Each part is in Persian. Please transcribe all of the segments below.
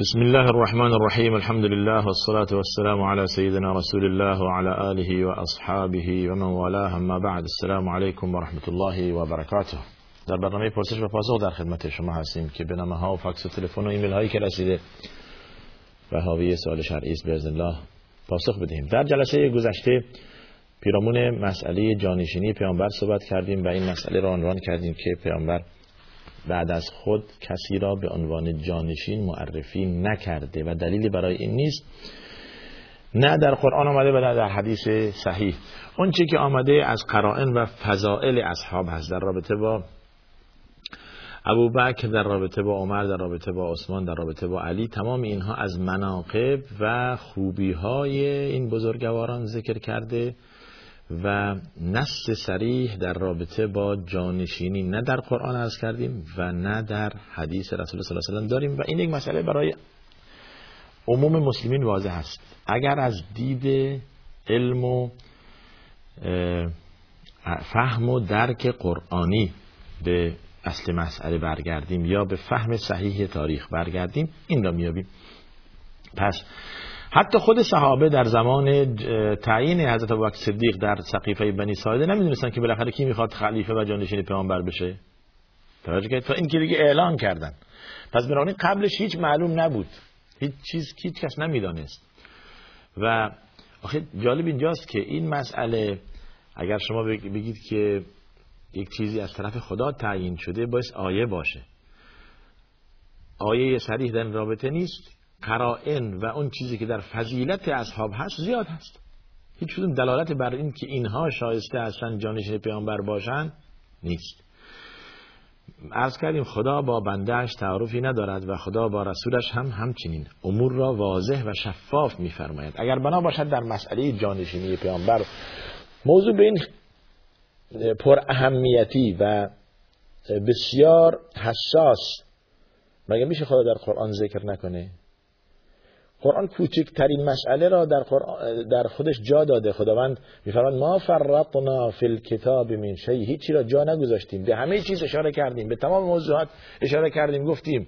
بسم الله الرحمن الرحيم الحمد لله والصلاة والسلام على سيدنا رسول الله وعلى آله وأصحابه ومن والاه اما بعد السلام عليكم ورحمة الله وبركاته در برنامه پرسش و پاسخ در خدمت شما هستیم که به نامه ها و فاکس و تلفن و ایمیل هایی که رسیده و حاوی سوال شرعی است باذن الله پاسخ بدهیم در جلسه گذشته پیرامون مسئله جانشینی پیامبر صحبت کردیم و این مسئله را عنوان کردیم که پیامبر بعد از خود کسی را به عنوان جانشین معرفی نکرده و دلیلی برای این نیست. نه در قرآن آمده و نه در حدیث صحیح. اون چی که آمده از قرائن و فضائل اصحاب هست. در رابطه با ابو بکر در رابطه با عمر در رابطه با عثمان در رابطه با علی تمام اینها از مناقب و خوبی های این بزرگواران ذکر کرده. و نص سریح در رابطه با جانشینی نه در قرآن از کردیم و نه در حدیث رسول صلی الله علیه وسلم داریم و این یک مسئله برای عموم مسلمین واضح است. اگر از دید علم و فهم و درک قرآنی به اصل مسئله برگردیم یا به فهم صحیح تاریخ برگردیم این را میابیم پس حتی خود صحابه در زمان تعیین حضرت ابوبکر صدیق در سقیفه بنی ساعده نمی‌دونستن که بالاخره کی می‌خواد خلیفه و جانشین پیامبر بشه. توجه که تا این که دیگه اعلان کردن. پس برانی قبلش هیچ معلوم نبود. هیچ چیز هیچ کس نمی‌دانست. و آخه جالب اینجاست که این مسئله اگر شما بگید که یک چیزی از طرف خدا تعیین شده باید آیه باشه. آیه صریح در رابطه نیست. قرائن و اون چیزی که در فضیلت اصحاب هست زیاد هست. هیچ کدوم دلالت بر این که اینها شایسته هستن جانشین پیامبر باشن نیست. عرض کردیم خدا با بندهش تعارفی ندارد و خدا با رسولش هم همچنین. امور را واضح و شفاف میفرماید. اگر بنا باشد در مسئله جانشینی پیامبر موضوع به این پر اهمیتی و بسیار حساس مگه میشه خدا در قرآن ذکر نکنه؟ قرآن کوچکترین مسئله را در, در خودش جا داده. خداوند میفرماید ما فرطنا فی الکتاب من شیء. هیچی را جا نگذاشتیم. به همه چیز اشاره کردیم. به تمام موضوعات اشاره کردیم. گفتیم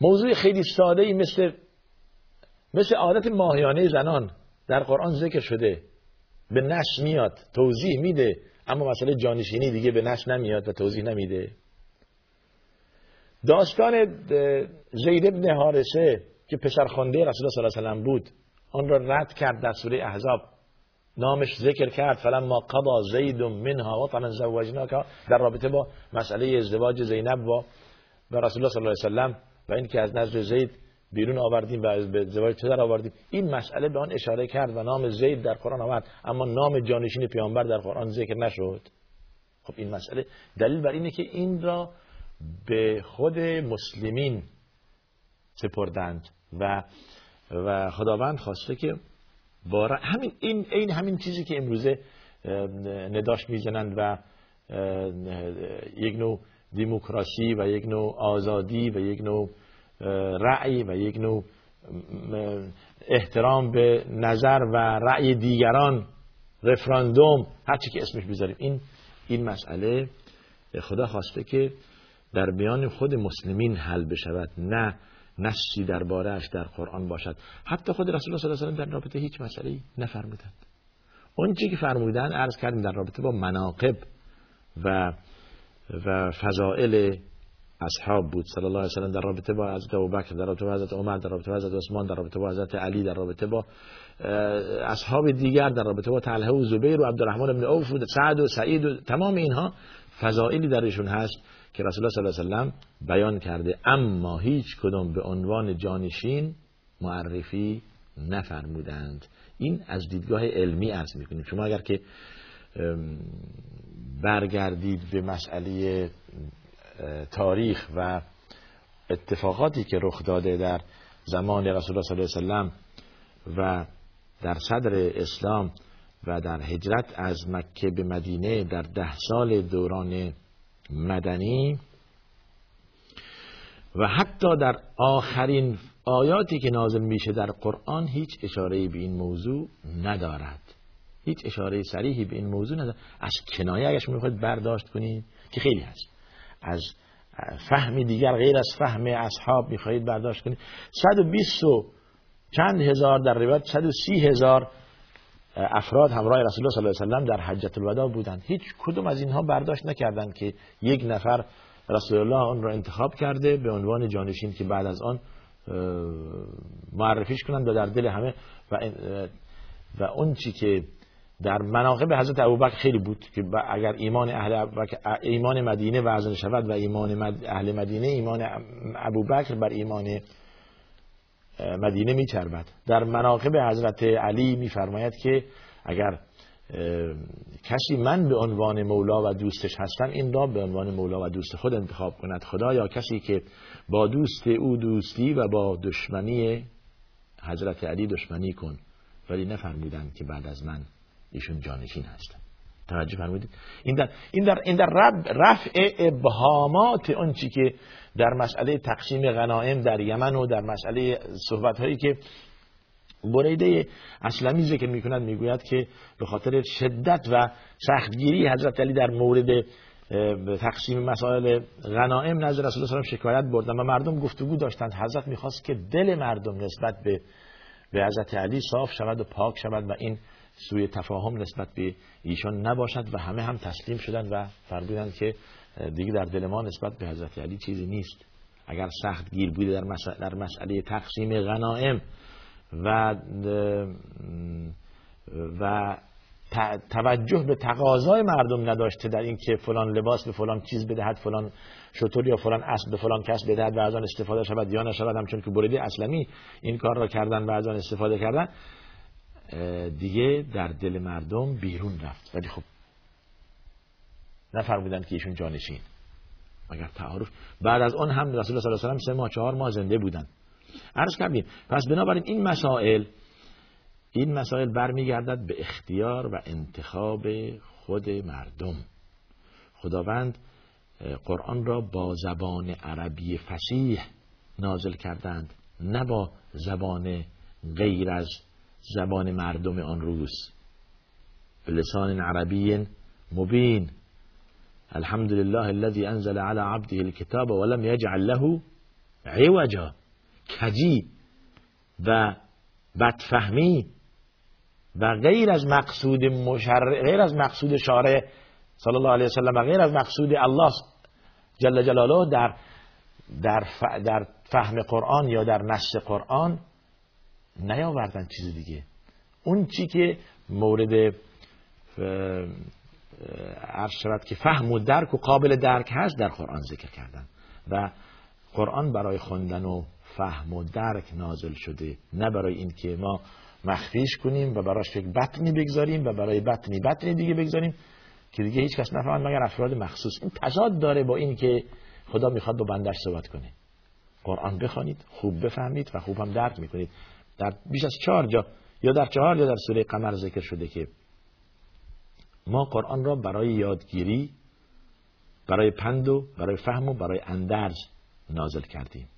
موضوع خیلی ساده ای مثل مثل عادت ماهیانه زنان. در قرآن ذکر شده به نش میاد توضیح میده. اما مسئله جانشینی دیگه به نش نمیاد و توضیح نمیده. داستان زید ابن حارسه که پسرخوانده رسول الله صلی الله علیه و بود آن را رد کرد در سوره احزاب. نامش ذکر کرد فلما قضا زید منها وطنا زوجناک در رابطه با مسئله ازدواج زینب با و رسول الله صلی الله علیه و و این که از نزد زید بیرون آوردیم و از ازدواج پدر آوردیم. این مسئله به آن اشاره کرد و نام زید در قرآن آمد اما نام جانشین پیامبر در قرآن ذکر نشد. خب این مسئله دلیل بر اینه که این را به خود مسلمین سپردند و و خداوند خواسته که بارا همین این این همین چیزی که امروزه نداش می‌زنند و یک نوع دموکراسی و یک نوع آزادی و یک نوع رأی و یک نوع احترام به نظر و رأی دیگران رفراندوم هر چی که اسمش بذاریم. این این مسئله خدا خواسته که در بیان خود مسلمین حل بشود نه نصی دربارهش در قرآن باشد. حتی خود رسول الله صلی الله علیه و در رابطه هیچ مسئله نفرمودند. اون چی که فرمودن عرض کردیم در رابطه با مناقب و و فضائل اصحاب بود. صلی الله علیه و در رابطه با حضرت ابوبکر در رابطه با حضرت عمر در رابطه با حضرت عثمان در رابطه با حضرت علی در رابطه با اصحاب دیگر در رابطه با طلحه و زبیر و عبدالرحمن بن عوف و سعد و سعید و تمام اینها فضائلی درشون هست. که رسول الله صلی الله علیه و بیان کرده اما هیچ کدام به عنوان جانشین معرفی نفرمودند. این از دیدگاه علمی عرض می‌کنیم. شما اگر که برگردید به مسئله تاریخ و اتفاقاتی که رخ داده در زمان رسول الله صلی الله علیه و و در صدر اسلام و در هجرت از مکه به مدینه در ده سال دوران مدنی. و حتی در آخرین آیاتی که نازل میشه در قرآن هیچ اشاره به این موضوع ندارد. هیچ اشاره صریحی به این موضوع ندارد. از کنایه اگه می‌خواید برداشت کنید که خیلی هست. از فهمی دیگر غیر از فهم اصحاب می‌خواهید برداشت کنید 120 و چند هزار در روایت 130 هزار افراد همراه رسول الله صلی الله علیه و در حجت الوداع بودند. هیچ کدوم از اینها برداشت نکردند که یک نفر رسول الله آن را انتخاب کرده به عنوان جانشین که بعد از آن معرفیش کنند و در دل همه و و اون چی که در مناقب حضرت ابوبکر خیلی بود که اگر ایمان اهل ایمان مدینه وزن شود و ایمان اهل مدینه ایمان ابوبکر بر ایمان مدینه میچربد. در مناقب حضرت علی میفرماید که اگر کسی من به عنوان مولا و دوستش هستم این را به عنوان مولا و دوست خود انتخاب کند. خدا یا کسی که با دوست او دوستی و با دشمنی حضرت علی دشمنی کن. ولی نفرمودن که بعد از من ایشون جانشین هستن توجه فرمودید. این در این در این در رفع ابهامات اون چی که در مسئله تقسیم غنائم در یمن و در مسئله صحبت هایی که بریده اسلمی ذکر می‌کند می‌گوید که به خاطر شدت و سختگیری حضرت علی در مورد تقسیم مسائل غنائم نزد رسول الله شکایت بردن و مردم گفتگو داشتند. حضرت می‌خواست که دل مردم نسبت به به حضرت علی صاف شود و پاک شود و این سوی تفاهم نسبت به ایشان نباشد و همه هم تسلیم شدند و فرمودند که دیگه در دل ما نسبت به حضرت علی چیزی نیست. اگر سخت گیر بوده در مسئله, در مسئله تقسیم غنائم و و توجه به تقاضای مردم نداشته در اینکه فلان لباس به فلان چیز بدهد فلان شطور یا فلان اسب به فلان کس بدهد و از آن استفاده شود یا نشود همچون که بریده اسلمی این کار را کردن و از آن استفاده کردن. دیگه در دل مردم بیرون رفت. ولی خب نفرمودن که ایشون جانشین. اگر تعارف؟ بعد از آن هم رسول الله صلی الله علیه و سه ماه چهار ماه زنده بودن عرض کردیم پس بنابراین این مسائل این مسائل برمیگردد به اختیار و انتخاب خود مردم. خداوند قرآن را با زبان عربی فسیح نازل کردند نه با زبان غیر از زبان مردم آن روز. به لسان عربی مبین. الحمد لله الذي انزل على عبده الكتاب ولم يجعل له عوجا. کجی و بدفهمی و غیر از مقصود مشرع غیر از مقصود شارع صلی الله علیه وسلم و غیر از مقصود الله جل جلاله در در در فهم قرآن یا در نص قرآن نیاوردن چیز دیگه. اون چی که مورد عرض شود که فهم و درک و قابل درک هست در قرآن ذکر کردن. و قرآن برای خوندن و فهم و درک نازل شده نه برای اینکه ما مخفیش کنیم و براش یک بطنی بگذاریم و برای بطنی بطنی دیگه بگذاریم که دیگه هیچ کس نفهمد مگر افراد مخصوص. این تضاد داره با این که خدا می‌خواد با بندش صحبت کنه. قرآن بخوانید خوب بفهمید و خوب هم درک می‌کنید. در بیش از چهار جا یا در چهار یا در سوره قمر ذکر شده که ما قرآن را برای یادگیری برای پند و برای فهم و برای اندرز نازل کردیم.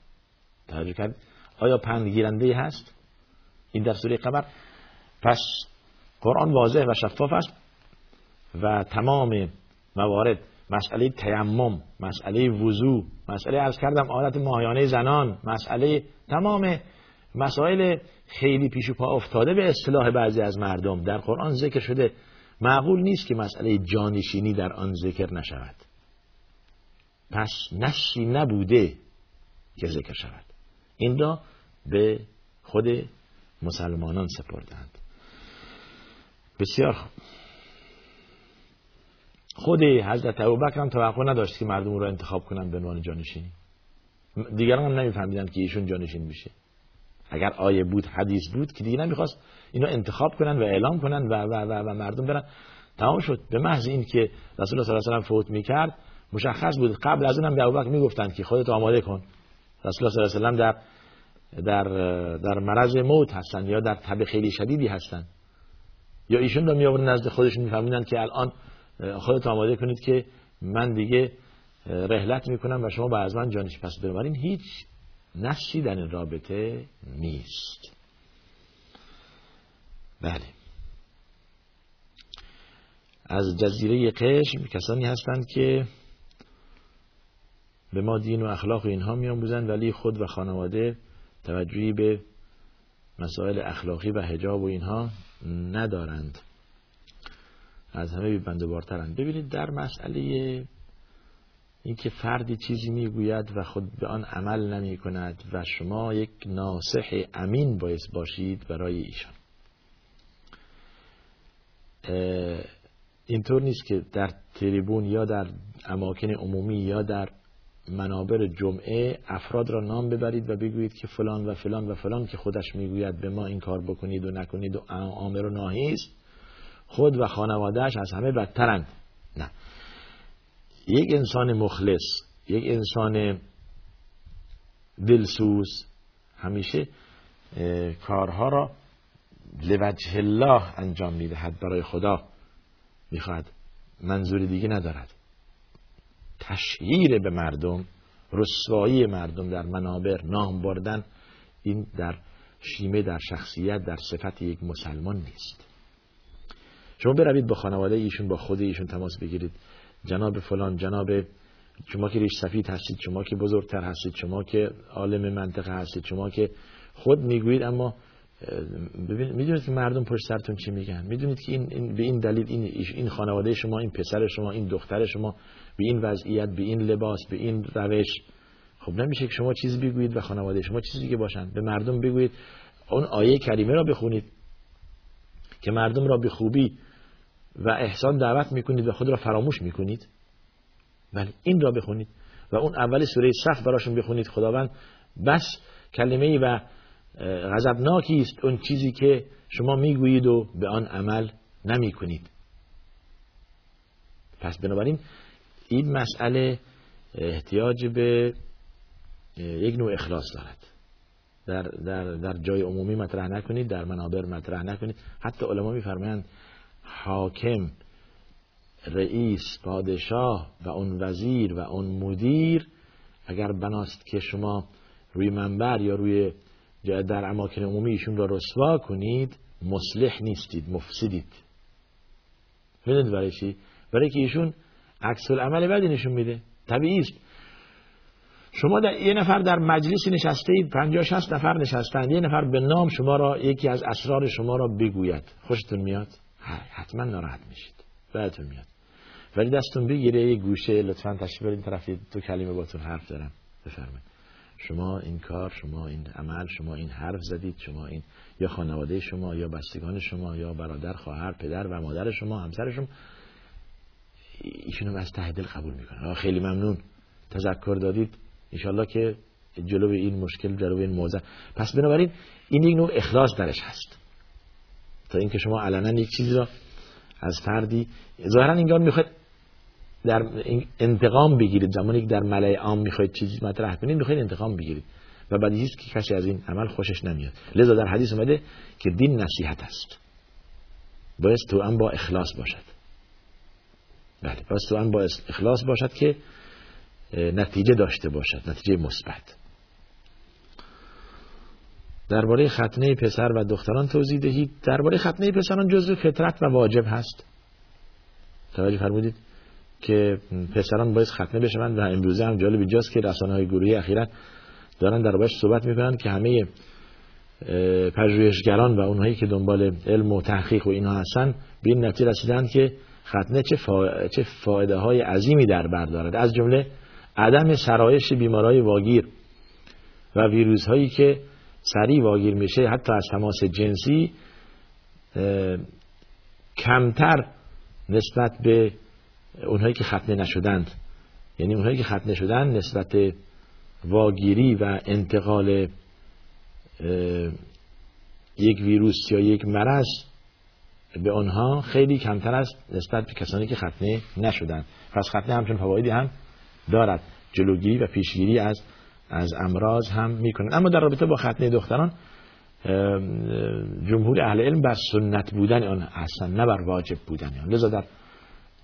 توجه کرد آیا پند گیرنده هست؟ این در سوره قمر. پس قرآن واضح و شفاف است و تمام موارد مسئله تیمم مسئله وضوع مسئله از کردم عادت ماهیانه زنان مسئله تمام مسائل خیلی پیش و پا افتاده به اصطلاح بعضی از مردم. در قرآن ذکر شده معقول نیست که مسئله جانشینی در آن ذکر نشود. پس نشی نبوده که ذکر شود. این را به خود مسلمانان سپردند. بسیار خوب. خود حضرت ابوبکر هم توقع نداشت که مردم رو انتخاب کنند به عنوان جانشینی. دیگران هم نمیفهمیدند که ایشون جانشین میشه. اگر آیه بود حدیث بود که دیگه نمی‌خواست اینو انتخاب کنن و اعلام کنن و, و, و, و مردم برن. تمام شد. به محض این که رسول الله صلی الله علیه و فوت می‌کرد مشخص بود. قبل از اونم به ابوبکر می‌گفتند که خودت آماده کن. رسول الله صلی الله علیه و در در در مرض موت هستن یا در تب خیلی شدیدی هستن یا ایشون رو می نزد خودشون میفهمیدن که الان خودت آماده کنید که من دیگه رحلت می‌کنم و شما با از من جانش پس بنابراین هیچ نفسی در این رابطه نیست. بله. از جزیره قشم کسانی هستند که به ما دین و اخلاق و اینها میآموزند ولی خود و خانواده توجهی به مسائل اخلاقی و حجاب و اینها ندارند. از همه بنده بارترند. ببینید در مسئله اینکه فردی چیزی می‌گوید و خود به آن عمل نمی کند و شما یک ناصح امین باعث باشید برای ایشان. اینطور نیست که در تریبون یا در اماکن عمومی یا در منابر جمعه افراد را نام ببرید و بگویید که فلان و فلان و فلان که خودش می‌گوید به ما این کار بکنید و نکنید و آمر و ناهی خود و خانوادهش از همه بدترند. نه. یک انسان مخلص یک انسان دلسوز همیشه کارها را لوجه الله انجام می‌دهد برای خدا می‌خواد منظور دیگه ندارد. تشهیر به مردم رسوایی مردم در منابر نام بردن این در شیمه در شخصیت در صفت یک مسلمان نیست. شما بروید با خانواده ایشون با خود ایشون تماس بگیرید. جناب فلان جناب شما که ریش سفید هستید شما که بزرگتر هستید شما که عالم منطقه هستید شما که خود می‌گویید اما می‌دونید که مردم پشت سرتون چی میگن؟ می‌دونید که این, به این دلیل این, این خانواده شما این پسر شما این دختر شما به این وضعیت به این لباس به این روش خب نمیشه که شما چیزی بگویید و خانواده شما چیزی که باشند به مردم بگویید اون آیه کریمه را بخونید که مردم را به خوبی و احسان دعوت می‌کنید و خود را فراموش می‌کنید. ولی این را بخونید و اون اول سوره صف براشون بخونید خداوند. بس کلمه و غضبناکی است اون چیزی که شما می‌گویید و به آن عمل نمی کنید پس بنابراین این مسئله احتیاج به یک نوع اخلاص دارد. در, در, در جای عمومی مطرح نکنید در منابر مطرح نکنید. حتی علما میفرمایند حاکم رئیس پادشاه و اون وزیر و اون مدیر. اگر بناست که شما روی منبر یا روی در اماکن عمومی ایشون را رسوا کنید مصلح نیستید مفسدید. می‌دونید برای چی؟ برای که ایشون عکس العمل بدی نشون میده. طبیعی است. شما در یه نفر در مجلسی نشسته اید 50 60 نفر نشستند. یه نفر به نام شما را یکی از اسرار شما را بگوید. خوشتون میاد؟ حتما ناراحت میشید. بعدتون میاد. ولی دستون بگیره یه گوشه لطفا تشریف برید طرف دو کلمه باتون حرف دارم. بفرمایید. شما این کار شما این عمل شما این حرف زدید شما این یا خانواده شما یا بستگان شما یا برادر خواهر پدر و مادر شما همسر شما ایشونو از ته دل قبول می‌کنه خیلی ممنون. تذکر دادید. انشالله که جلو این مشکل جلو این موضع. پس بنابراین این یک نوع اخلاص درش هست. اینکه شما علنا یک چیزی را از فردی ظاهرا انگار می‌خواید در انتقام بگیرید. زمانی که در ملای عام می‌خواید چیزی مطرح کنید می‌خواید انتقام بگیرید. و بعد هیچ که کسی از این عمل خوشش نمیاد. لذا در حدیث اومده که دین نصیحت است. باید تو هم با اخلاص باشد. بله باید تو هم با اخلاص باشد که نتیجه داشته باشد نتیجه مثبت. درباره ختنه پسر و دختران توضیح دهید. درباره ختنه پسران جزء فطرت و واجب هست. توجه فرمودید که پسران باید ختنه بشوند و امروزه هم جالب جاست که رسانه های گروهی اخیرا دارن در باش صحبت می‌کنن که همه پژوهشگران و اونهایی که دنبال علم و تحقیق و اینها هستن به این نتیجه رسیدن که ختنه چه, فا... چه فایده های عظیمی در بر دارد. از جمله عدم سرایش بیمارای واگیر و ویروس هایی که سریع واگیر میشه حتی از تماس جنسی کمتر نسبت به اونهایی که ختنه نشدند. یعنی اونهایی که ختنه شدن نسبت واگیری و انتقال یک ویروس یا یک مرض به آنها خیلی کمتر است نسبت به کسانی که ختنه نشدند. پس ختنه همچون فوایدی هم دارد. جلوگیری و پیشگیری از از امراض هم می‌کنن اما در رابطه با ختنه دختران جمهور اهل علم بر سنت بودن آن هستن نه بر واجب بودن آن. لذا در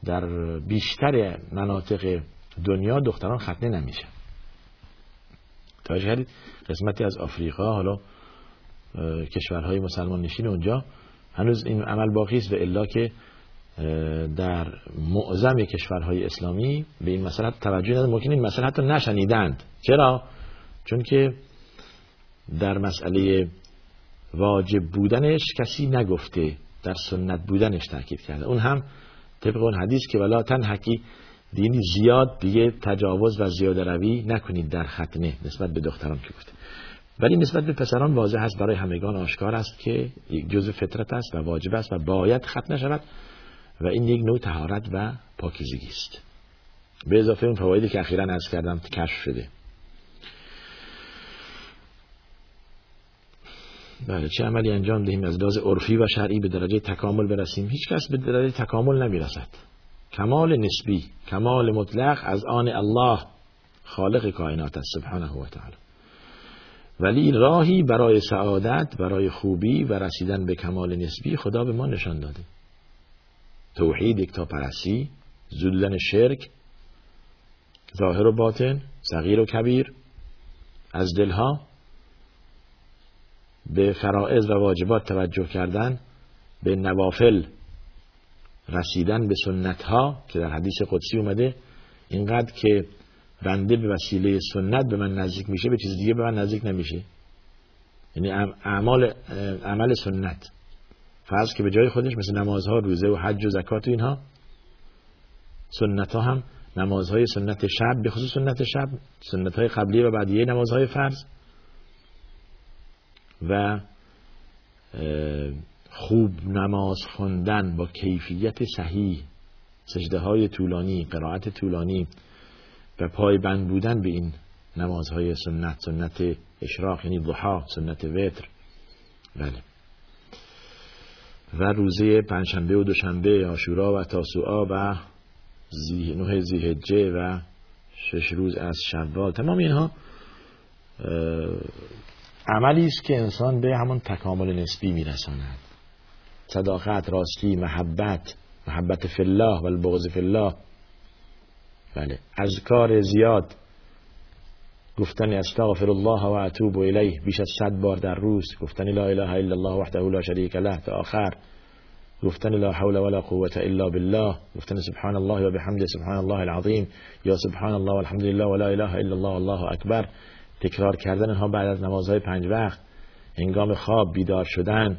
در بیشتر مناطق دنیا دختران ختنه نمیشن. توجه قسمتی از آفریقا حالا کشورهای مسلمان نشین اونجا هنوز این عمل باقی است و الا که در معظم کشورهای اسلامی به این مسئله توجه ندارن. ممکن این مسئله حتی نشنیدند. چرا؟ چون که در مسئله واجب بودنش کسی نگفته در سنت بودنش تاکید کرده. اون هم طبق اون حدیث که ولا تنحکی دینی زیاد دیگه تجاوز و زیاده روی نکنید در ختنه نسبت به دختران که گفته. ولی نسبت به پسران واضح است برای همگان آشکار است که یک جزء فطرت است و واجب است و باید ختنه شود و این یک نوع تهارت و پاکیزگی است. به اضافه اون فوایدی که اخیرا عرض کردم کشف شده. بله چه عملی انجام دهیم؟ از لحاظ عرفی و شرعی به درجه تکامل برسیم. هیچ کس به درجه تکامل نمی‌رسد. کمال نسبی کمال مطلق از آن الله خالق کائنات است سبحانه و تعالی. ولی راهی برای سعادت برای خوبی و رسیدن به کمال نسبی خدا به ما نشان داده. توحید یکتاپرستی زدودن شرک ظاهر و باطن صغیر و کبیر از دلها به فرائض و واجبات توجه کردن به نوافل رسیدن به سنت ها که در حدیث قدسی اومده اینقدر که بنده به وسیله سنت به من نزدیک میشه به چیز دیگه به من نزدیک نمیشه. یعنی اعمال عمل سنت. فرض که به جای خودش مثل نمازها روزه و حج و زکات و اینها سنت ها هم نمازهای سنت شب به خصوص سنت شب سنت های قبلی و بعدیه نمازهای فرض و خوب نماز خوندن با کیفیت صحیح سجده های طولانی قرائت طولانی و پایبند بودن به این نمازهای سنت سنت اشراق یعنی ضحا سنت وتر. بله. و روزه پنجشنبه و دوشنبه آشورا و تاسوعا و زی... نه زیهجه و شش روز از شوال تمام اینها عملی است که انسان به همون تکامل نسبی میرساند. صداقت راستی محبت محبت فی الله و البغض فی الله. بله. کار زیاد گفتن استغفر الله و اتوب الیه بیش از صد بار در روز گفتن لا اله الا الله وحده لا شریک له تا آخر گفتن لا حول ولا قوة الا بالله گفتن سبحان الله و بحمده سبحان الله العظیم یا سبحان الله والحمد لله ولا اله الا الله والله اکبر تکرار کردن اینها بعد از نمازهای پنج وقت هنگام خواب بیدار شدن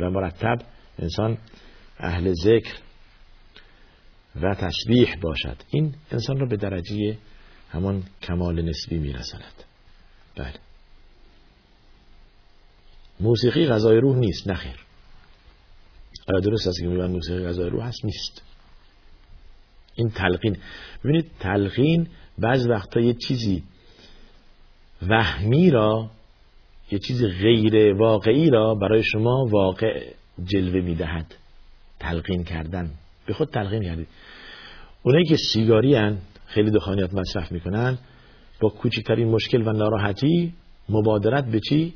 و مرتب انسان اهل ذکر و تسبیح باشد. این انسان را به درجه همون کمال نسبی میرساند. بله. موسیقی غذای روح نیست نخیر آیا درست است که میگن موسیقی غذای روح هست نیست. این تلقین. ببینید تلقین بعض وقتا یه چیزی وهمی را یه چیز غیر واقعی را برای شما واقع جلوه می‌دهد. تلقین کردن. به خود تلقین کردید. اونایی که سیگاری هن خیلی دخانیات مصرف می‌کنن. با کوچکترین مشکل و ناراحتی مبادرت به چی؟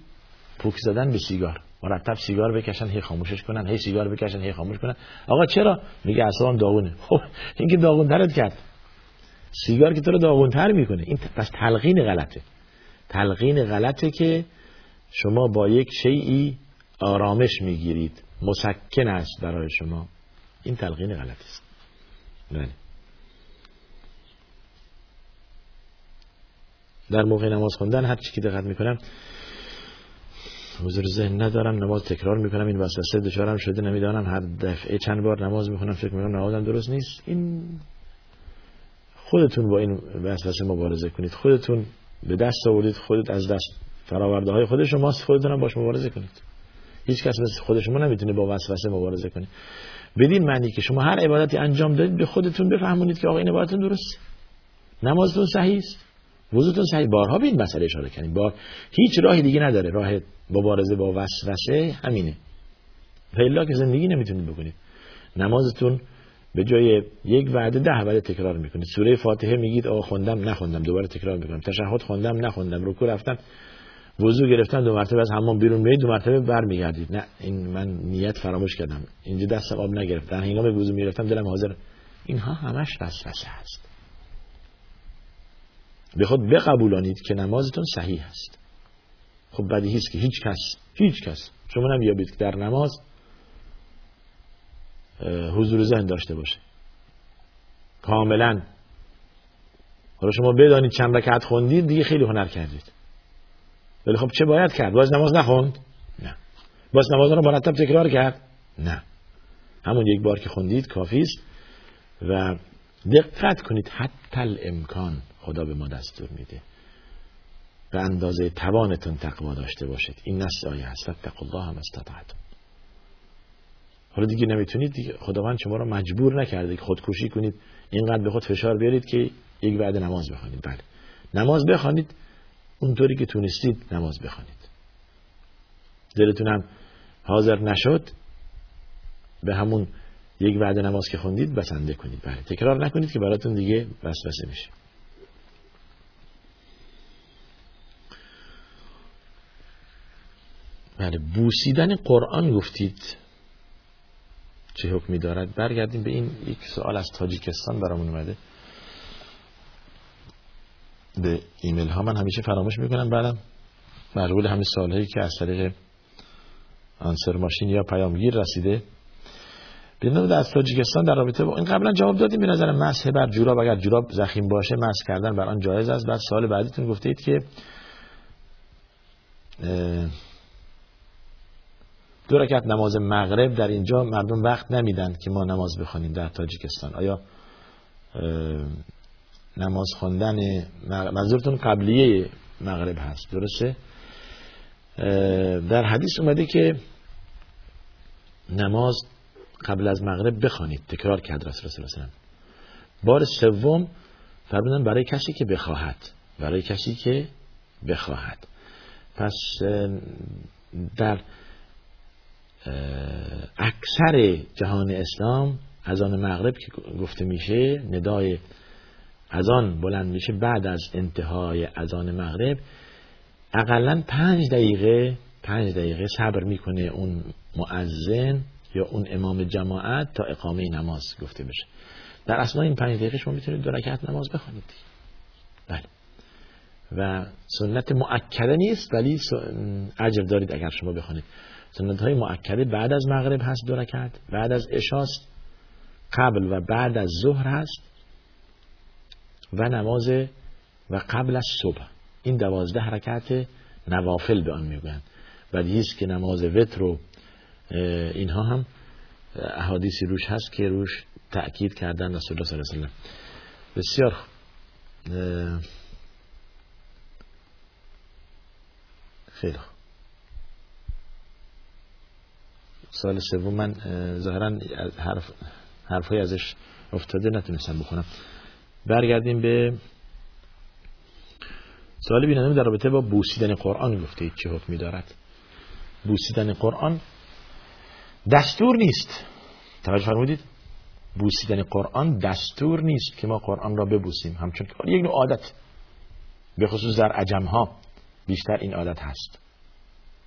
پوک زدن به سیگار. مرتب سیگار بکشن هی خاموشش کنن هی سیگار بکشن هی خاموش کنن. آقا چرا؟ میگه اصلا داغونه. خب این که داغون ترت کرد. سیگار که تو رو داغون تر می‌کنه. این پس تلقین غلطه. تلقین غلطه که شما با یک شیعی آرامش می‌گیرید. مسکن است برای شما. این تلقین غلط است. بله. در موقع نماز خوندن هر چی که دقت می‌کنم حضور ذهن ندارم نماز تکرار می‌کنم این وسوسه دچارم شده نمی‌دانم. هر دفعه چند بار نماز می‌خونم فکر می‌کنم نمازم درست نیست. این خودتون با این وسوسه مبارزه کنید. خودتون به دست آورید خودت از دست فراورده های خود شماست خودتون باش مبارزه کنید. هیچ کس مثل خود شما نمی‌تونه با وسوسه مبارزه کنه. بدین معنی که شما هر عبادتی انجام دادید به خودتون بفهمونید که آقا این عبادتون درست نمازتون صحیح است. وضوتون صحیح بارها به این مسئله اشاره کردیم. بار هیچ راهی دیگه نداره. راه مبارزه با وسوسه همینه. فعلا که زندگی نمی‌تونید بکنید. نمازتون به جای یک وعده ده وعده تکرار می‌کنید. سوره فاتحه میگید آقا خوندم نخوندم. دوباره تکرار می‌کنم. تشهد خوندم نخوندم. رکوع رفتم وضو گرفتن دو مرتبه از حمام بیرون میید دو مرتبه برمیگردید. نه این من نیت فراموش کردم. اینجا دستم آب نگرفتم هنگام وضو می‌رفتم دلم حاضر. اینها همش وسوسه است به خود بقبولانید که نمازتون صحیح است. خب بدیهی است که هیچ کس هیچ کس. شما نمیابید که در نماز حضور ذهن داشته باشه. کاملا. حالا شما بدانید چند رکعت خوندید دیگه خیلی هنر کردید. ولی خب چه باید کرد؟ باز نماز نخوند؟ نه. باز نماز رو مرتب تکرار کرد؟ نه. همون یک بار که خوندید کافی است و دقت کنید حتی امکان خدا به ما دستور میده. به اندازه توانتون تقوا داشته باشید. این نص آیه هست. فتقوا الله هم استطعتم. حالا دیگه نمی‌تونید دیگه. خداوند شما رو مجبور نکرده که خودکشی کنید. اینقدر به خود فشار بیارید که یک بعد نماز بخوانید. بله. نماز بخوانید. اونطوری که تونستید نماز بخوانید. دلتونم حاضر نشد به همون یک بعد نماز که خوندید بسنده کنید. بله. تکرار نکنید که براتون دیگه وسوسه میشه. بله بوسیدن قرآن گفتید چه حکمی دارد؟ برگردیم به این یک سوال از تاجیکستان برامون اومده. به ایمیل ها من همیشه فراموش می‌کنم بعدم مشغول همین سالهایی که از طریق آنسر ماشین یا پیامگیر رسیده. بینم از تاجیکستان در رابطه با این قبلا جواب دادیم به نظر مسح بر جوراب. اگر جوراب زخیم باشه مسح کردن بر آن جایز است. بعد سال بعدیتون گفته اید که دو رکعت نماز مغرب در اینجا مردم وقت نمیدن که ما نماز بخوانیم در تاجیکستان. آیا نماز خواندن منظورتون قبلیه مغرب هست درسته؟ در حدیث اومده که نماز قبل از مغرب بخوانید تکرار کرد رسول الله صلی بار سوم فرمودن برای کسی که بخواهد برای کسی که بخواهد. پس در اکثر جهان اسلام از آن مغرب که گفته میشه ندای از آن بلند میشه بعد از انتهای از آن مغرب اقلا پنج دقیقه پنج دقیقه صبر می‌کنه اون معزن یا اون امام جماعت تا اقامه نماز گفته بشه. در اصلا این پنج دقیقه شما می‌تونید دو رکعت نماز بخونید. بله. و سنت مؤکده نیست ولی اجر دارید اگر شما بخونید. سنت های مؤکده بعد از مغرب هست دو رکعت بعد از اشاست قبل و بعد از ظهر هست و نماز و قبل از صبح. این دوازده حرکت نوافل به آن می‌گویند. و دیست که نماز وتر و اینها هم احادیثی روش هست که روش تأکید کردن رسول الله صلی الله علیه وسلم بسیار خیلی سال سوم من ظاهرا حرف حرفای ازش افتاده نتونستم بخونم. برگردیم به سوال بیننده در رابطه با بوسیدن قرآن گفته چه حکمی دارد بوسیدن قرآن دستور نیست. توجه فرمودید؟ بوسیدن قرآن دستور نیست که ما قرآن را ببوسیم. همچون که یک نوع عادت به خصوص در عجم ها بیشتر این عادت هست.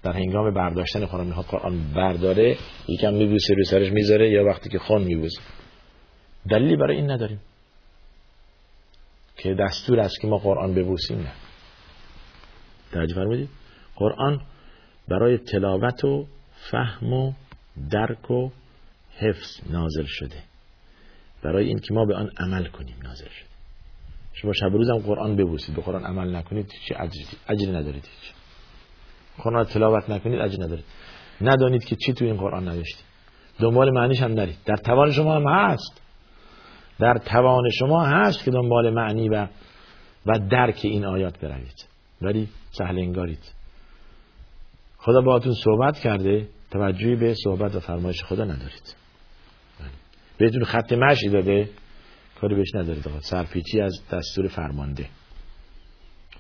در هنگام برداشتن قرآن می‌خواد قرآن برداره یکم میبوسه روی سرش می‌ذاره یا وقتی که خون میبوسه. دلیلی برای این نداریم. که دستور است که ما قرآن ببوسیم نه. توجه فرمودید؟ قرآن برای تلاوت و فهم و درک و حفظ نازل شده. برای این که ما به آن عمل کنیم نازل شده. شما شب روزم قرآن ببوسید. به قرآن عمل نکنید چه اجری ندارید هیچ. قرآن تلاوت نکنید اجر ندارید. ندانید که چی تو این قرآن نوشته دنبال معنیش هم نرید. در توان شما هم هست. در توان شما هست که دنبال معنی و و درک این آیات بروید. ولی سهل انگارید. خدا باهاتون صحبت کرده توجهی به صحبت و فرمایش خدا ندارید. بهتون خط مشی داده کاری بهش ندارید سرپیچی از دستور فرمانده.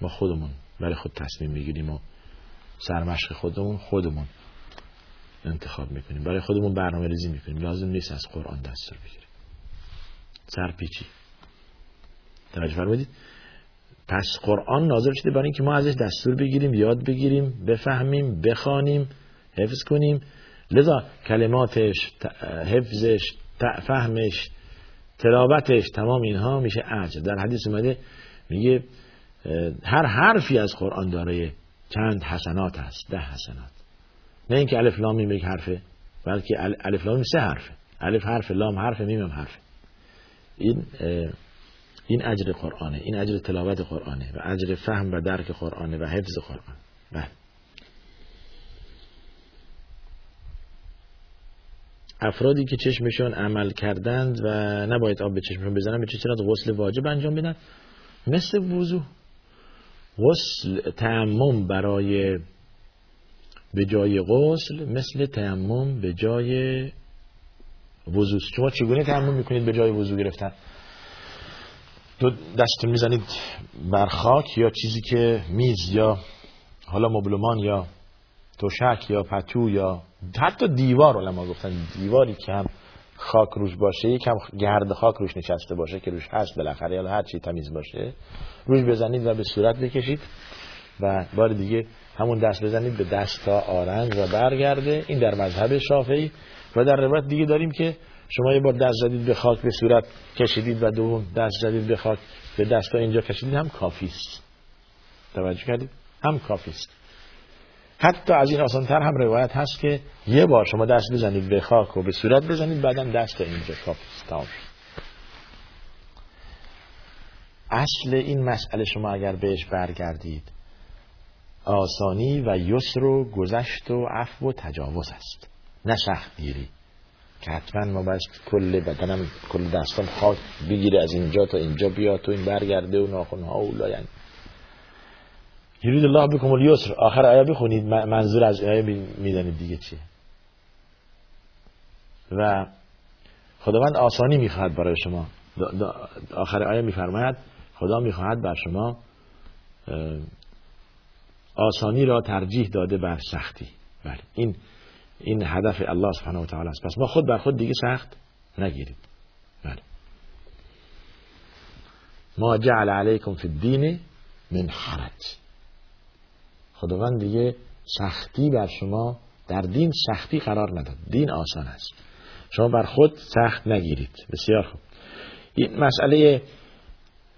ما خودمون برای خود تصمیم می‌گیریم و سرمشق خودمون خودمون انتخاب می‌کنیم. برای خودمون برنامه ریزی می‌کنیم. لازم نیست از قرآن دستور بگیریم. سرپیچی. توجه فرمودید؟ پس قرآن نازل شده برای اینکه ما ازش دستور بگیریم یاد بگیریم بفهمیم بخوانیم حفظ کنیم. لذا کلماتش حفظش فهمش تلاوتش تمام اینها میشه اجر در حدیث اومده میگه هر حرفی از قرآن داره چند حسنات هست ده حسنات. نه اینکه الف لام یک حرفه بلکه الف لام سه حرفه. الف حرف لام حرف میم هم حرف این این اجر قرآنه این اجر تلاوت قرآنه و اجر فهم و درک قرآنه و حفظ قرآن. بله. افرادی که چشمشون عمل کردند و نباید آب به چشمشون بزنن به چه صورت غسل واجب انجام بدن؟ مثل وضو غسل تعمم برای به جای غسل مثل تیمم به جای وضو. شما چگونه تیمم می‌کنید به جای وضو گرفتن؟ دو دستتون می‌زنید بر خاک یا چیزی که میز یا حالا مبلمان یا توشک یا پتو یا حتی دیوار علما گفتن دیواری که هم خاک روش باشه یکم گرد خاک روش نشسته باشه که روش هست بالاخره یا هر چی تمیز باشه. روش بزنید و به صورت بکشید و بار دیگه همون دست بزنید به دست تا آرنج و برگرده. این در مذهب شافعی. و در روایت دیگه داریم که شما یه بار دست زدید به خاک به صورت کشیدید و دوم دست زدید به خاک به دست تا اینجا کشیدید هم کافی است. توجه کردید؟ هم کافی است. حتی از این آسانتر هم روایت هست که یه بار شما دست بزنید به خاک و به صورت بزنید بعدم دست اینجا کافی است اصل این مسئله شما اگر بهش برگردید آسانی و یسر و گذشت و عفو و تجاوز است. نه سخت گیری. که حتما ما باید کل بدنم کل دستم خاک بگیره از اینجا تا اینجا بیا تو این برگرده و ناخونها و لاین یرید الله بکم الیسر. آخر آیا بخونید. منظور از آیه می‌دانید دیگه چیه. و خداوند آسانی می‌خواهد برای شما. آخر آیه میفرماید خدا می‌خواهد بر شما آسانی را ترجیح داده بر سختی. بله. این این هدف الله سبحانه و تعالی است. پس ما خود بر خود دیگه سخت نگیریم. بله. ما جعل علیکم فی الدین من حرج. خداوند دیگه سختی بر شما در دین سختی قرار نداد. دین آسان است. شما بر خود سخت نگیرید. بسیار خوب. این مسئله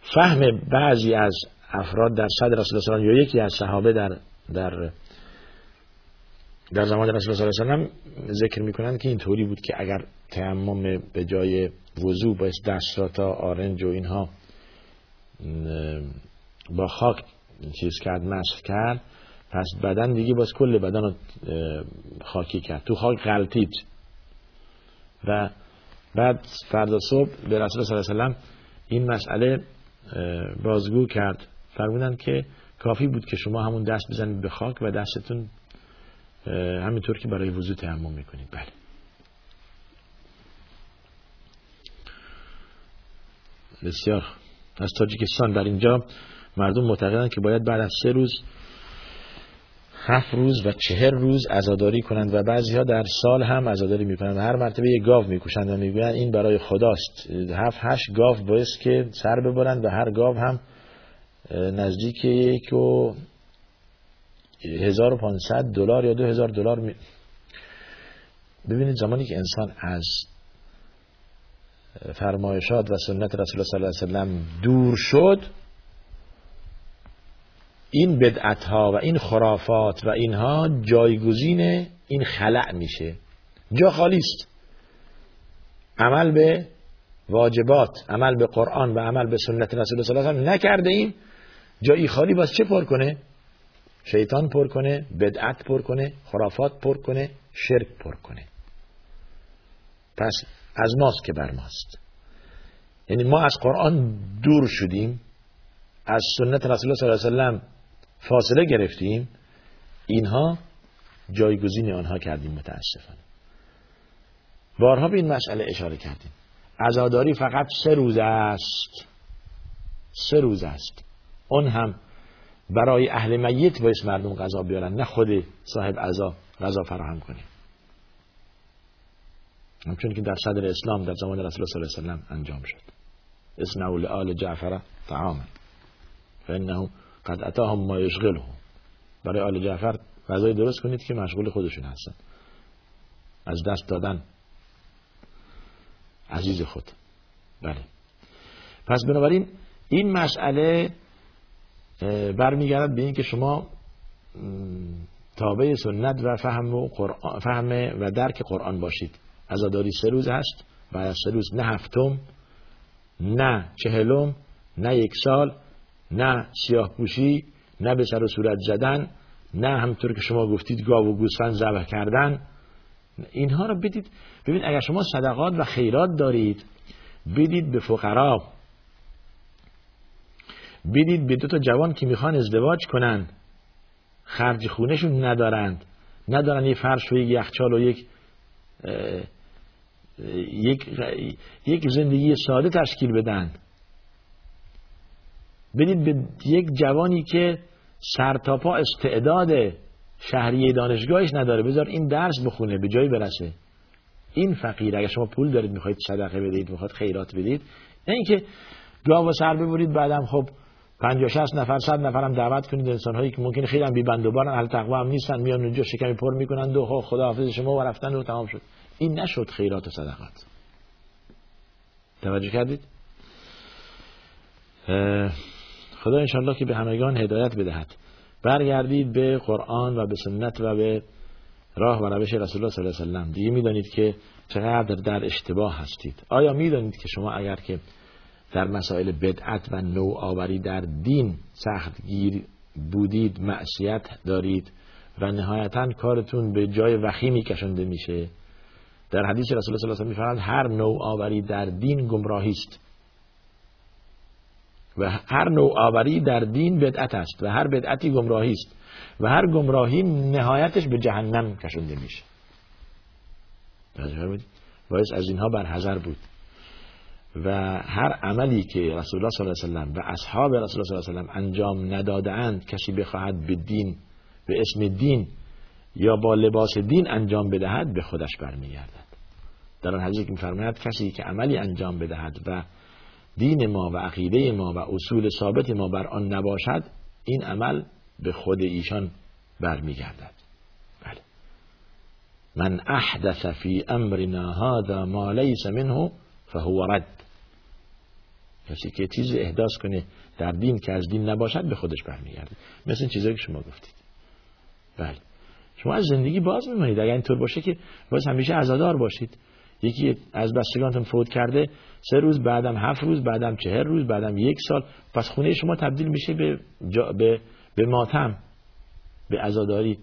فهم بعضی از افراد در صدر رسول الله یا یکی از صحابه در در در زمان رسول الله صلی الله ذکر می‌کنند که اینطوری بود که اگر تیمم به جای وضو با دست را تا آرنج و اینها با خاک چیز کرد مسح کرد پس بدن دیگه باز کل بدن رو خاکی کرد. تو خاک غلطید و بعد فردا صبح به رسول صلی الله علیه این مسئله بازگو کرد. فرمودن که کافی بود که شما همون دست بزنید به خاک و دستتون همینطور که برای وضو تیمم می‌کنید. بله. بسیار. از تاجیکستان. در اینجا مردم معتقدند که باید بعد از سه روز هفت روز و چهر روز ازاداری کنند و بعضی ها در سال هم ازاداری می‌کنند. و هر مرتبه یک گاو می‌کشند و می‌گویند این برای خداست. هفت هشت گاو باید که سر ببرند و هر گاو هم نزدیک یک و 1500 دلار یا 2000 دلار می... ببینید زمانی که انسان از فرمایشات و سنت رسول الله صلی الله علیه وسلم دور شد این بدعت ها و این خرافات و اینها جایگزین این خلع میشه. جا خالی است. عمل به واجبات عمل به قرآن و عمل به سنت رسول الله صلی الله علیه و نکرده ایم. جایی خالی باز چه پر کنه؟ شیطان پر کنه بدعت پر کنه خرافات پر کنه شرک پر کنه. پس از ماست که بر ماست. یعنی ما از قرآن دور شدیم از سنت رسول الله صلی الله علیه و فاصله گرفتیم اینها جایگزین آنها کردیم متاسفانه. بارها به این مسئله اشاره کردیم. عزاداری فقط سه روز است. سه روز است. اون هم برای اهل میت باید مردم غذا بیارن نه خود صاحب عزا غذا فراهم کنه همچون که در صدر اسلام در زمان رسول صلی الله علیه و انجام شد. اسنعوا لآل جعفر طعاما فانه قد اتاهم ما یشغله. برای آل جعفر غذای درست کنید که مشغول خودشون هستن. از دست دادن. عزیز خود. بله. پس بنابراین این مسئله برمیگرد به اینکه شما تابع سنت و فهم و, فهم و درک قرآن باشید. عزاداری سه روز هست بعد از سه روز نه هفتم نه چهلم نه یک سال. نه سیاه پوشی نه به سر و صورت زدن نه همطور که شما گفتید گاو و گوسفند ذبح کردن. اینها رو بدید. ببین اگر شما صدقات و خیرات دارید بدید به فقرا. بدید به دو تا جوان که می‌خوان ازدواج کنن. خرج خونشون ندارند. ندارن یه فرش و یک یخچال و یک یک یک زندگی ساده تشکیل بدن. بدید به یک جوانی که سرتاپا استعداد شهریه دانشگاهش نداره بذار این درس بخونه به جایی برسه. این فقیر اگر شما پول دارید می‌خواید صدقه بدید می‌خواید خیرات بدید نه اینکه گاو سر ببرید بعدم خب 50 60 نفر 100 نفر هم دعوت کنید انسان هایی که ممکن خیلی هم بی بند و بارن اهل تقوا هم نیستن میان اونجا شکمی پر می‌کنن و خب خدا حافظ شما و رفتن و تمام شد. این نشد خیرات و صدقات. توجه کردید؟ خدا انشالله که به همگان هدایت بدهد. برگردید به قرآن و به سنت و به راه و روش رسول الله صلی الله علیه وسلم دیگه می‌دانید که چقدر در اشتباه هستید. آیا می‌دانید که شما اگر که در مسائل بدعت و نوآوری در دین سخت گیر بودید معصیت دارید و نهایتا کارتون به جای وخیمی کشنده میشه؟ در حدیث رسول الله صلی الله علیه و سلم هر نوآوری در دین گمراهی است. و هر نوآوری در دین بدعت است و هر بدعتی گمراهی است و هر گمراهی نهایتش به جهنم کشنده میشه. باید از اینها برحذر بود. و هر عملی که رسول الله صلی الله علیه و و اصحاب رسول الله صلی الله علیه و انجام نداده اند کسی بخواهد به دین به اسم دین یا با لباس دین انجام بدهد به خودش برمیگردد. در آن حدیث که میفرماید کسی که عملی انجام بدهد و دین ما و عقیده ما و اصول ثابت ما بر آن نباشد این عمل به خود ایشان برمیگردد. بله. من احدث فی امرنا هذا ما لیس منه فهو رد. کسی که چیز احداث کنه در دین که از دین نباشد به خودش برمیگرده. مثل چیزایی که شما گفتید. بله. شما از زندگی باز میمونید اگر اینطور باشه که باز همیشه عزادار باشید. یکی از بستگانتون فوت کرده سه روز بعدم هفت روز بعدم چهر روز بعدم یک سال. پس خونه شما تبدیل میشه به, به... به ماتم به عزاداری.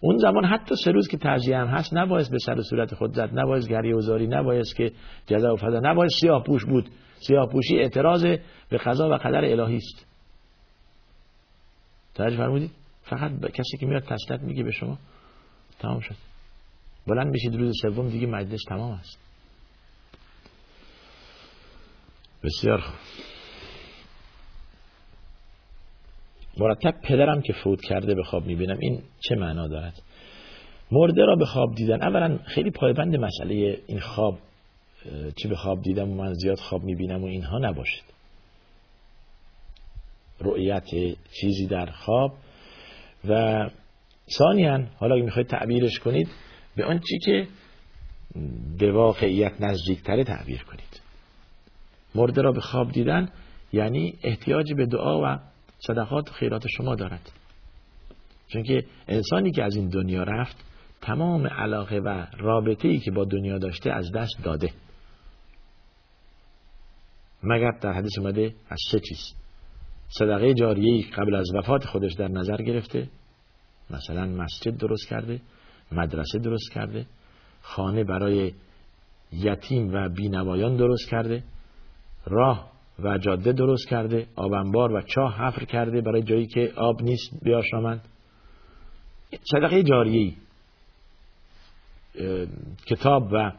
اون زمان حتی سه روز که تعزیه هم هست نباید به سر صورت خود زد نباید گریه وزاری نباید که جزا و فضا نباید سیاه پوش بود. سیاه پوشی اعتراض به قضا و قدر الهی است. توجه فرمودید؟ فقط کسی که میاد تسلیت میگه به شما. تمام شد. بلند بشید روز سوم دیگه مجلس تمام است. بسیار خوب. مرتب پدرم که فوت کرده به خواب می‌بینم این چه معنا دارد؟ مرده را به خواب دیدن اولا خیلی پایبند مسئله این خواب چی به خواب دیدم و من زیاد خواب می‌بینم و اینها نباشید رؤیت چیزی در خواب و ثانیا حالا اگه می‌خواید تعبیرش کنید به آن چی که به واقعیت نزدیکتره تعبیر کنید. مرده را به خواب دیدن یعنی احتیاج به دعا و صدقات و خیرات شما دارد. چون که انسانی که از این دنیا رفت تمام علاقه و رابطه ای که با دنیا داشته از دست داده. مگر در حدیث اومده از سه چیز؟ صدقه جاریه قبل از وفات خودش در نظر گرفته؟ مثلا مسجد درست کرده؟ مدرسه درست کرده خانه برای یتیم و بینوایان درست کرده راه و جاده درست کرده آبنبار و چاه حفر کرده برای جایی که آب نیست بیاشامند. صدقه جاریه کتاب و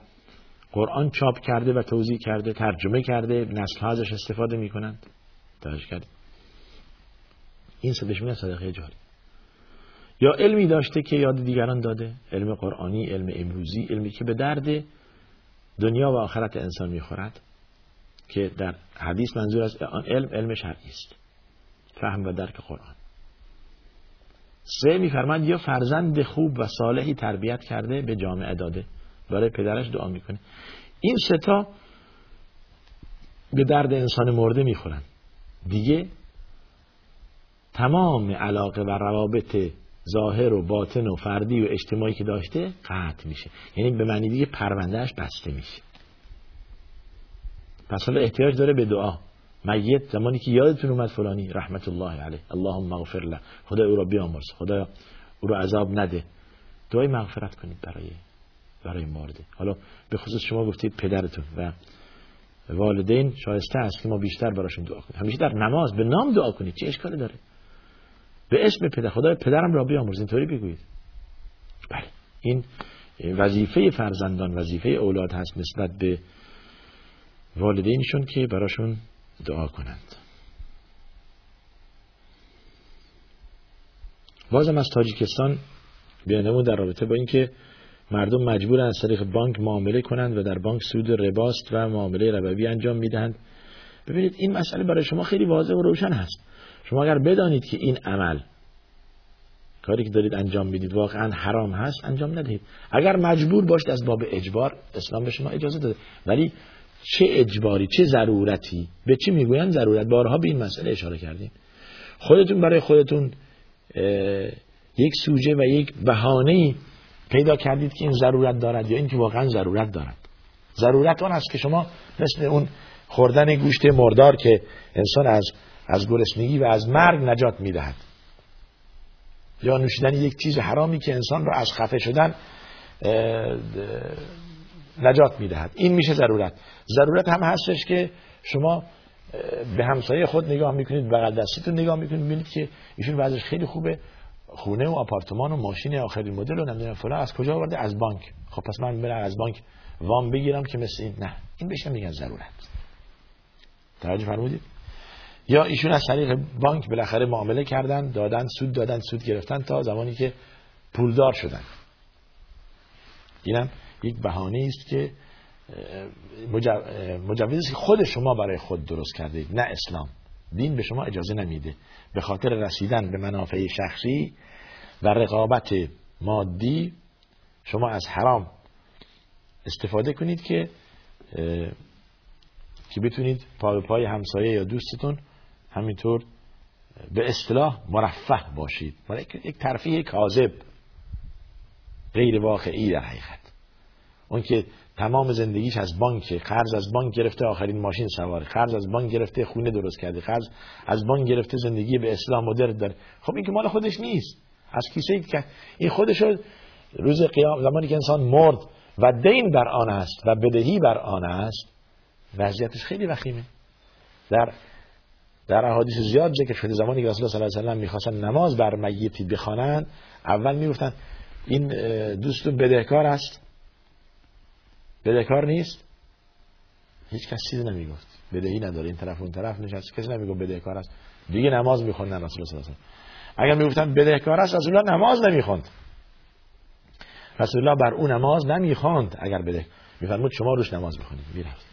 قرآن چاپ کرده و توضیح کرده ترجمه کرده نسل ازش استفاده می کنند کرده این صدش میگن صدقه جاری. یا علمی داشته که یاد دیگران داده. علم قرآنی علم امروزی علمی که به درد دنیا و آخرت انسان می‌خورد که در حدیث منظور از آن علم علم شرعی است. فهم و درک قرآن. سه میفرماد یا فرزند خوب و صالحی تربیت کرده به جامعه داده. برای پدرش دعا می‌کنه. این ستا به درد انسان مرده می‌خورن. دیگه تمام علاقه و روابط ظاهر و باطن و فردی و اجتماعی که داشته قطع میشه. یعنی به معنی دیگه پروندهش بسته میشه. پس حالا احتیاج داره به دعا. میت زمانی که یادتون اومد فلانی رحمت الله علیه. اللهم اغفر له. خدا او را بیامرز. خدا او را عذاب نده. دعای مغفرت کنید برای برای مورده حالا به خصوص شما گفتید پدرتون و والدین شایسته است که ما بیشتر براشون دعا کنیم. همیشه در نماز به نام دعا کنید. چه اشکالی داره؟ به اسم پدر خدای پدرم را بیامرز اینطوری بگویید. بله این وظیفه فرزندان وظیفه اولاد هست نسبت به والدینشون که براشون دعا کنند. بازم از تاجیکستان بیانمون در رابطه با اینکه مردم مجبور از طریق بانک معامله کنند و در بانک سود رباست و معامله ربوی انجام می‌دهند. ببینید این مسئله برای شما خیلی واضح و روشن هست. شما اگر بدانید که این عمل کاری که دارید انجام می‌دید واقعا حرام هست انجام ندهید. اگر مجبور باشید از باب اجبار اسلام به شما اجازه داده. ولی چه اجباری چه ضرورتی؟ به چی می‌گویند ضرورت؟ بارها به این مسئله اشاره کردیم. خودتون برای خودتون یک سوژه و یک بهانه پیدا کردید که این ضرورت دارد یا اینکه واقعا ضرورت دارد. ضرورت آن است که شما مثل اون خوردن گوشت مردار که انسان از از گرسنگی و از مرگ نجات می‌دهد. یا نوشیدن یک چیز حرامی که انسان را از خفه شدن نجات می‌دهد. این میشه ضرورت. ضرورت هم هستش که شما به همسایه خود نگاه می‌کنید بغل دستیتون نگاه می‌کنید می‌بینید که ایشون وضعش خیلی خوبه. خونه و آپارتمان و ماشین آخرین مدل و نمی‌دونم فلان. از کجا آورده؟ از بانک. خب پس من برم از بانک وام بگیرم که مثل این. نه. این بشه میگن ضرورت. توجه فرمودید؟ یا ایشون از طریق بانک بالاخره معامله کردن دادن سود دادن سود گرفتن تا زمانی که پولدار شدن. اینم یک بهانه است که مجوزی که خود شما برای خود درست کرده نه اسلام. دین به شما اجازه نمیده. به خاطر رسیدن به منافع شخصی و رقابت مادی شما از حرام استفاده کنید که که بتونید پا پای همسایه یا دوستتون همینطور به اصطلاح مرفه باشید. یک ترفیه کاذب غیر واقعی در حقیقت. اون که تمام زندگیش از بانک قرض از بانک گرفته آخرین ماشین سواره. قرض از بانک گرفته خونه درست کرده. قرض از بانک گرفته زندگی به اسلام مدرن داره. خب این که مال خودش نیست. از کیسه که این خودش روز قیام زمانی که انسان مرد و دین بر آن است و بدهی بر آن است وضعیتش خیلی وخیمه. در در احادیث زیاد ذکر شده زمانی که رسول الله صلی الله علیه و می‌خواستن نماز بر میتی بخوانند اول می‌گفتن این دوستون بدهکار است؟ بدهکار نیست؟ هیچ کس چیزی نمی‌گفت. بدهی نداره. این طرف اون طرف نشست. کسی نمی‌گفت بدهکار است. دیگه نماز میخوندن رسول الله صلی الله علیه و اگر می‌گفتن بدهکار است رسول الله نماز نمی‌خوند. رسول الله بر اون نماز نمی‌خواند اگر بده میفرمود شما روش نماز بخونید می‌رفت.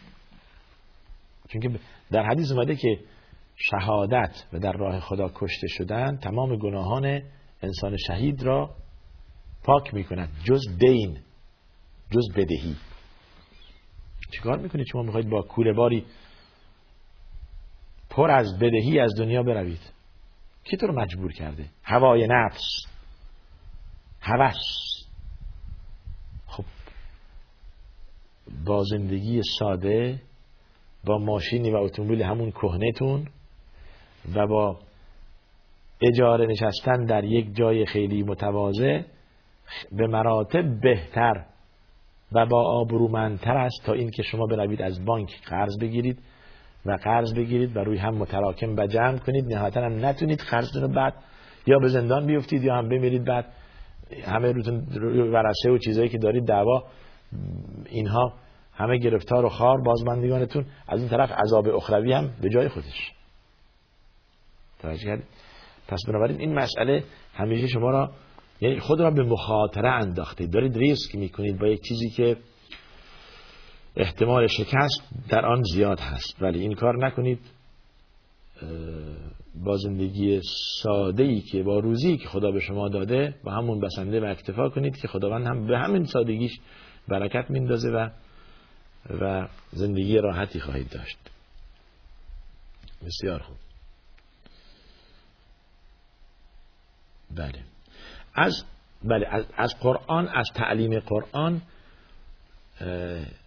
چون در حدیث اومده که شهادت و در راه خدا کشته شدن تمام گناهان انسان شهید را پاک می‌کند. جز دین جز بدهی. چیکار می‌کنید شما می‌خواید با کوله باری پر از بدهی از دنیا بروید؟ کی تو رو مجبور کرده؟ هوای نفس هوس. خب با زندگی ساده با ماشینی و اتومبیل همون کهنهتون و با اجاره نشستن در یک جای خیلی متواضع به مراتب بهتر و با آبرومندتر است تا اینکه شما بروید از بانک قرض بگیرید و قرض بگیرید و روی هم متراکم و جمع کنید. نهایتا هم نتونید قرض رو بعد یا به زندان بیفتید یا هم بمیرید. بعد همه روتون ورسه و چیزایی که دارید دعوا اینها همه گرفتار و خار بازماندگانتون. از این طرف عذاب اخروی هم به جای خودش. توجه کردید پس بنابراین این مسئله همیشه شما را یعنی خود را به مخاطره انداخته دارید ریسک می‌کنید با یک چیزی که احتمال شکست در آن زیاد هست. ولی این کار نکنید. با زندگی ساده ای که با روزی که خدا به شما داده با همون بسنده و اکتفا کنید که خداوند هم به همین سادگیش برکت میندازه و و زندگی راحتی خواهید داشت. بسیار خوب. بله. از بله از, از قرآن از تعلیم قرآن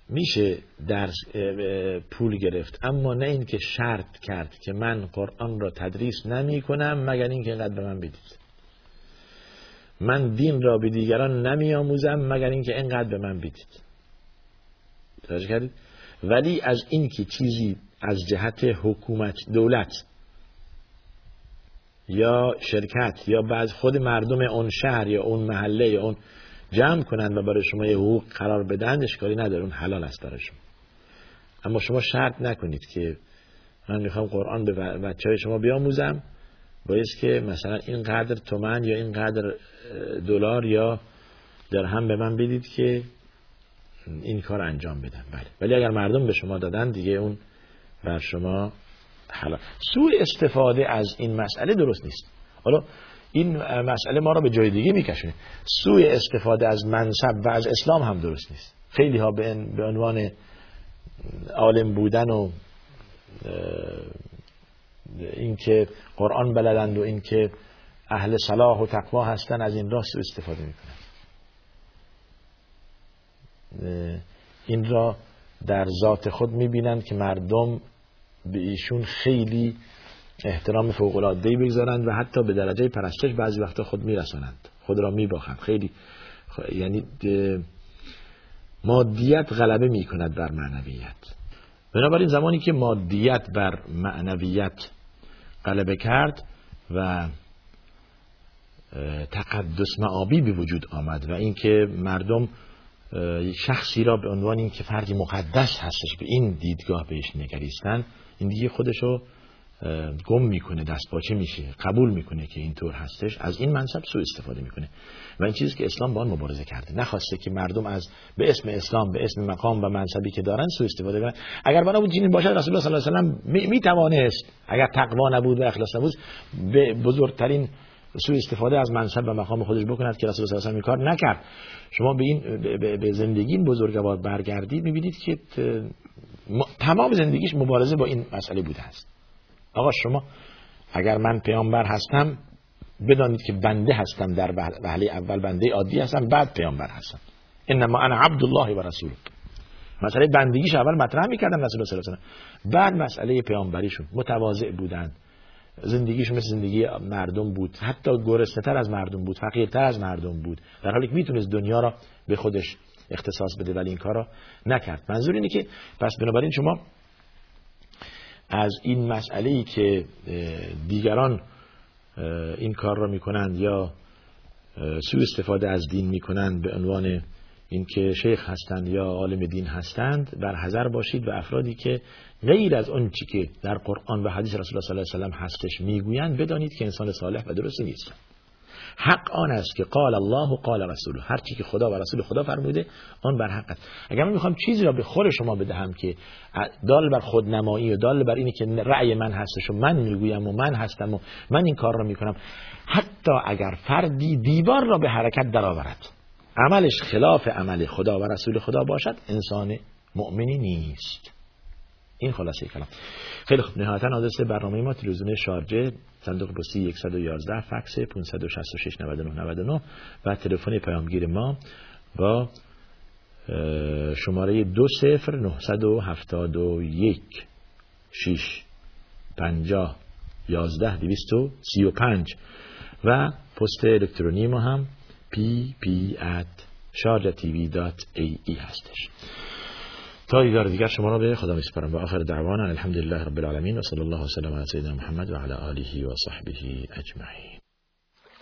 میشه درس پول گرفت. اما نه اینکه شرط کرد که من قرآن را تدریس نمی کنم مگر اینکه اینقدر به من بدید. من دین را به دیگران نمی آموزم مگر اینکه اینقدر به من بدید. توجه کردید؟ ولی از اینکه چیزی از جهت حکومت دولت یا شرکت یا بعض خود مردم اون شهر یا اون محله یا اون جمع کنند و برای شما یه حقوق قرار بدن اشکالی نداره اون حلال است برای شما. اما شما شرط نکنید که من می‌خوام قرآن به بچه های شما بیاموزم باید که مثلا اینقدر تومن یا اینقدر دلار یا درهم به من بدید که این کار انجام بدم. بله. ولی اگر مردم به شما دادن دیگه اون بر شما حلال سوء استفاده از این مسئله درست نیست. حالا این مسئله ما را به جای دیگه میکشونه. سوء استفاده از منصب و از اسلام هم درست نیست. خیلی ها به عنوان عالم بودن و اینکه قرآن بلدند و اینکه اهل صلاح و تقوا هستن از این راست استفاده می‌کنن. این را در ذات خود می‌بینند که مردم به ایشون خیلی احترام فوق العاده بگذارند و حتی به درجه پرستش بعضی وقتا خود میرسانند. خود را میباخند. خیلی یعنی مادیت غلبه می‌کند بر معنویت. بنابراین زمانی که مادیت بر معنویت غلبه کرد و تقدس معابی به وجود آمد و اینکه مردم شخصی را به عنوان اینکه فردی مقدس هستش به این دیدگاه بهش نگریستن این دیگه خودشو گم می‌کنه دست پاچه میشه قبول می‌کنه که اینطور هستش. از این منصب سو استفاده می‌کنه. و این چیزی که اسلام با آن مبارزه کرده. نخواسته که مردم از به اسم اسلام به اسم مقام و منصبی که دارن سو استفاده کنن. اگر بنا بود جنین باشد رسول الله صلی الله علیه و سلم می توانست اگر تقوا نبود و اخلاص نبود به بزرگترین سو استفاده از منصب و مقام خودش بکند که رسول الله صلی الله علیه و کار نکرد. شما به این به زندگی بزرگوار برگردید می‌بینید که تمام زندگیش مبارزه با این مسئله بوده است. آقا شما اگر من پیامبر هستم بدانید که بنده هستم در وهله اول بنده عادی هستم بعد پیامبر هستم. انما انا عبد الله و رسول مسئله بندگیش اول مطرح می‌کردم رسول الله صلی بعد مسئله پیامبریشون متواضع بودن. زندگیشون مثل زندگی مردم بود. حتی گرسنه تر از مردم بود فقیرتر از مردم بود. در حالی که می‌تونست دنیا را به خودش اختصاص بده ولی این کار را نکرد. منظور اینه که پس بنابراین شما از این مسئله ای که دیگران این کار را می‌کنند یا سوء استفاده از دین می‌کنند به عنوان اینکه شیخ هستند یا عالم دین هستند بر حذر باشید و افرادی که غیر از اون چی که در قرآن و حدیث رسول الله صلی الله علیه و هستش می‌گویند بدانید که انسان صالح و درست نیستند حق آن است که قال الله و قال رسول هر چی که خدا و رسول خدا فرموده آن بر حق است. اگر من می‌خوام چیزی را به خور شما بدهم که دال بر خودنمایی و دال بر اینه که رأی من هستش و من می‌گویم و من هستم و من این کار را می‌کنم حتی اگر فردی دیوار را به حرکت درآورد عملش خلاف عمل خدا و رسول خدا باشد انسان مؤمنی نیست. این خلاصه کلام. خیلی خوب. نهایتا آدرس برنامه ما تلویزیون شارجه صندوق پستی 111 فکس 566 99 99 و تلفن پیامگیر ما با شماره 20 971 6 50 11 235 و پست الکترونی ما هم pp sharjatv.ae هستش. تا دیگر طيب يا رجال شمرة بيه خدام و آخر دعوانا. الحمد لله رب و صلی الله وسلم على سیدنا محمد و وعلى آله و صحبه اجمعین.